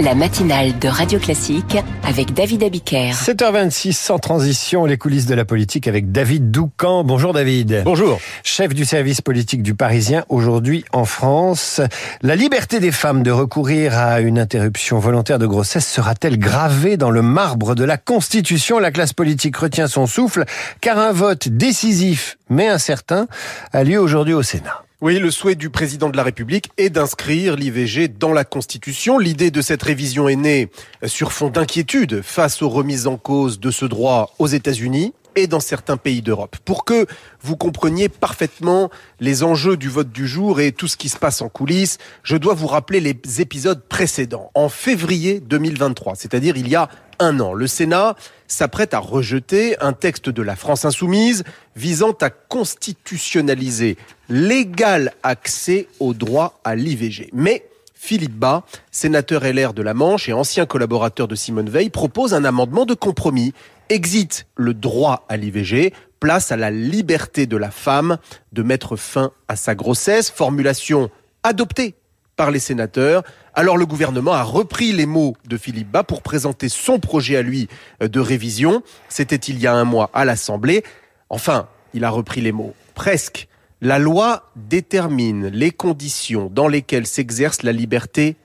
la matinale de Radio Classique avec David Abiker. 7h26 sans transition, les coulisses de la politique avec David Doucan. Bonjour David. Bonjour. Chef du service politique du Parisien aujourd'hui en France. La liberté des femmes de recourir à une interruption volontaire de grossesse sera-t-elle gravée dans le marbre de la Constitution? La classe politique retient son souffle car un vote décisif mais incertain a lieu aujourd'hui au Sénat. Oui, le souhait du président de la République est d'inscrire l'IVG dans la Constitution. L'idée de cette révision est née sur fond d'inquiétude face aux remises en cause de ce droit aux États-Unis et dans certains pays d'Europe. Pour que vous compreniez parfaitement les enjeux du vote du jour et tout ce qui se passe en coulisses, je dois vous rappeler les épisodes précédents. En février 2023, c'est-à-dire il y a un an, le Sénat s'apprête à rejeter un texte de la France insoumise visant à constitutionnaliser l'égal accès au droit à l'IVG. Mais Philippe Bas, sénateur LR de la Manche et ancien collaborateur de Simone Veil, propose un amendement de compromis. Exit le droit à l'IVG, place à la liberté de la femme de mettre fin à sa grossesse, formulation adoptée par les sénateurs. Alors le gouvernement a repris les mots de Philippe Bas pour présenter son projet à lui de révision. C'était il y a un mois à l'Assemblée. Enfin, il a repris les mots. Presque. La loi détermine les conditions dans lesquelles s'exerce la liberté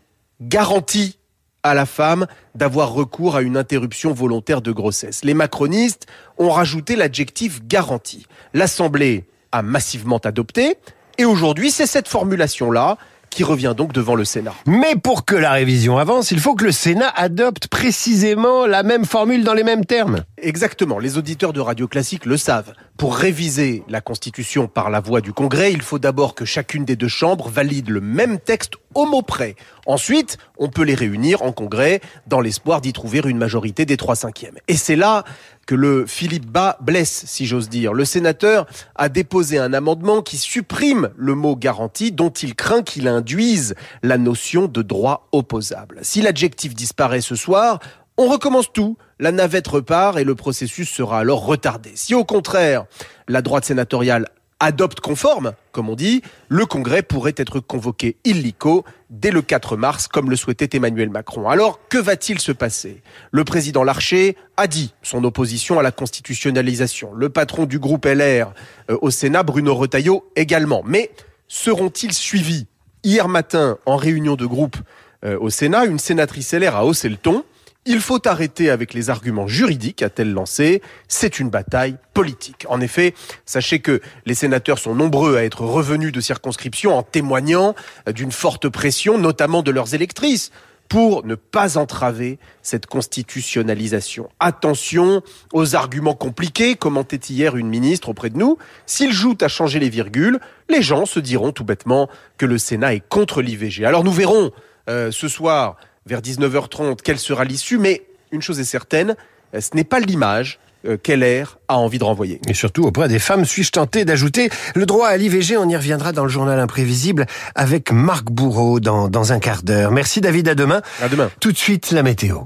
garantie à la femme d'avoir recours à une interruption volontaire de grossesse. Les macronistes ont rajouté l'adjectif garantie. L'Assemblée a massivement adopté et aujourd'hui c'est cette formulation-là qui revient donc devant le Sénat. Mais pour que la révision avance, il faut que le Sénat adopte précisément la même formule dans les mêmes termes. Exactement, les auditeurs de Radio Classique le savent. Pour réviser la Constitution par la voie du Congrès, il faut d'abord que chacune des deux chambres valide le même texte au mot près. Ensuite, on peut les réunir en Congrès dans l'espoir d'y trouver une majorité des trois cinquièmes. Et c'est là que le Philippe Bas blesse, si j'ose dire. Le sénateur a déposé un amendement qui supprime le mot garantie dont il craint qu'il induise la notion de droit opposable. Si l'adjectif disparaît ce soir, on recommence tout, la navette repart et le processus sera alors retardé. Si au contraire, la droite sénatoriale adopte conforme, comme on dit, le Congrès pourrait être convoqué illico dès le 4 mars, comme le souhaitait Emmanuel Macron. Alors, que va-t-il se passer? Le président Larcher a dit son opposition à la constitutionnalisation. Le patron du groupe LR euh, au Sénat, Bruno Retailleau, également. Mais seront-ils suivis? Hier matin, en réunion de groupe euh, au Sénat, une sénatrice LR a haussé le ton. Il faut arrêter avec les arguments juridiques, a-t-elle lancé. C'est une bataille politique. En effet, sachez que les sénateurs sont nombreux à être revenus de circonscription en témoignant d'une forte pression, notamment de leurs électrices pour ne pas entraver cette constitutionnalisation. Attention aux arguments compliqués, commentait hier une ministre auprès de nous. S'ils jouent à changer les virgules, les gens se diront tout bêtement que le Sénat est contre l'IVG. Alors nous verrons euh, ce soir vers 19h30 quelle sera l'issue, mais une chose est certaine, euh, ce n'est pas l'image euh, qu'LR a envie de renvoyer. Et surtout auprès des femmes, suis-je tenté d'ajouter le droit à l'IVG, on y reviendra dans le journal imprévisible avec Marc Bourreau dans, dans un quart d'heure. Merci David, à demain. À demain. Tout de suite, la météo.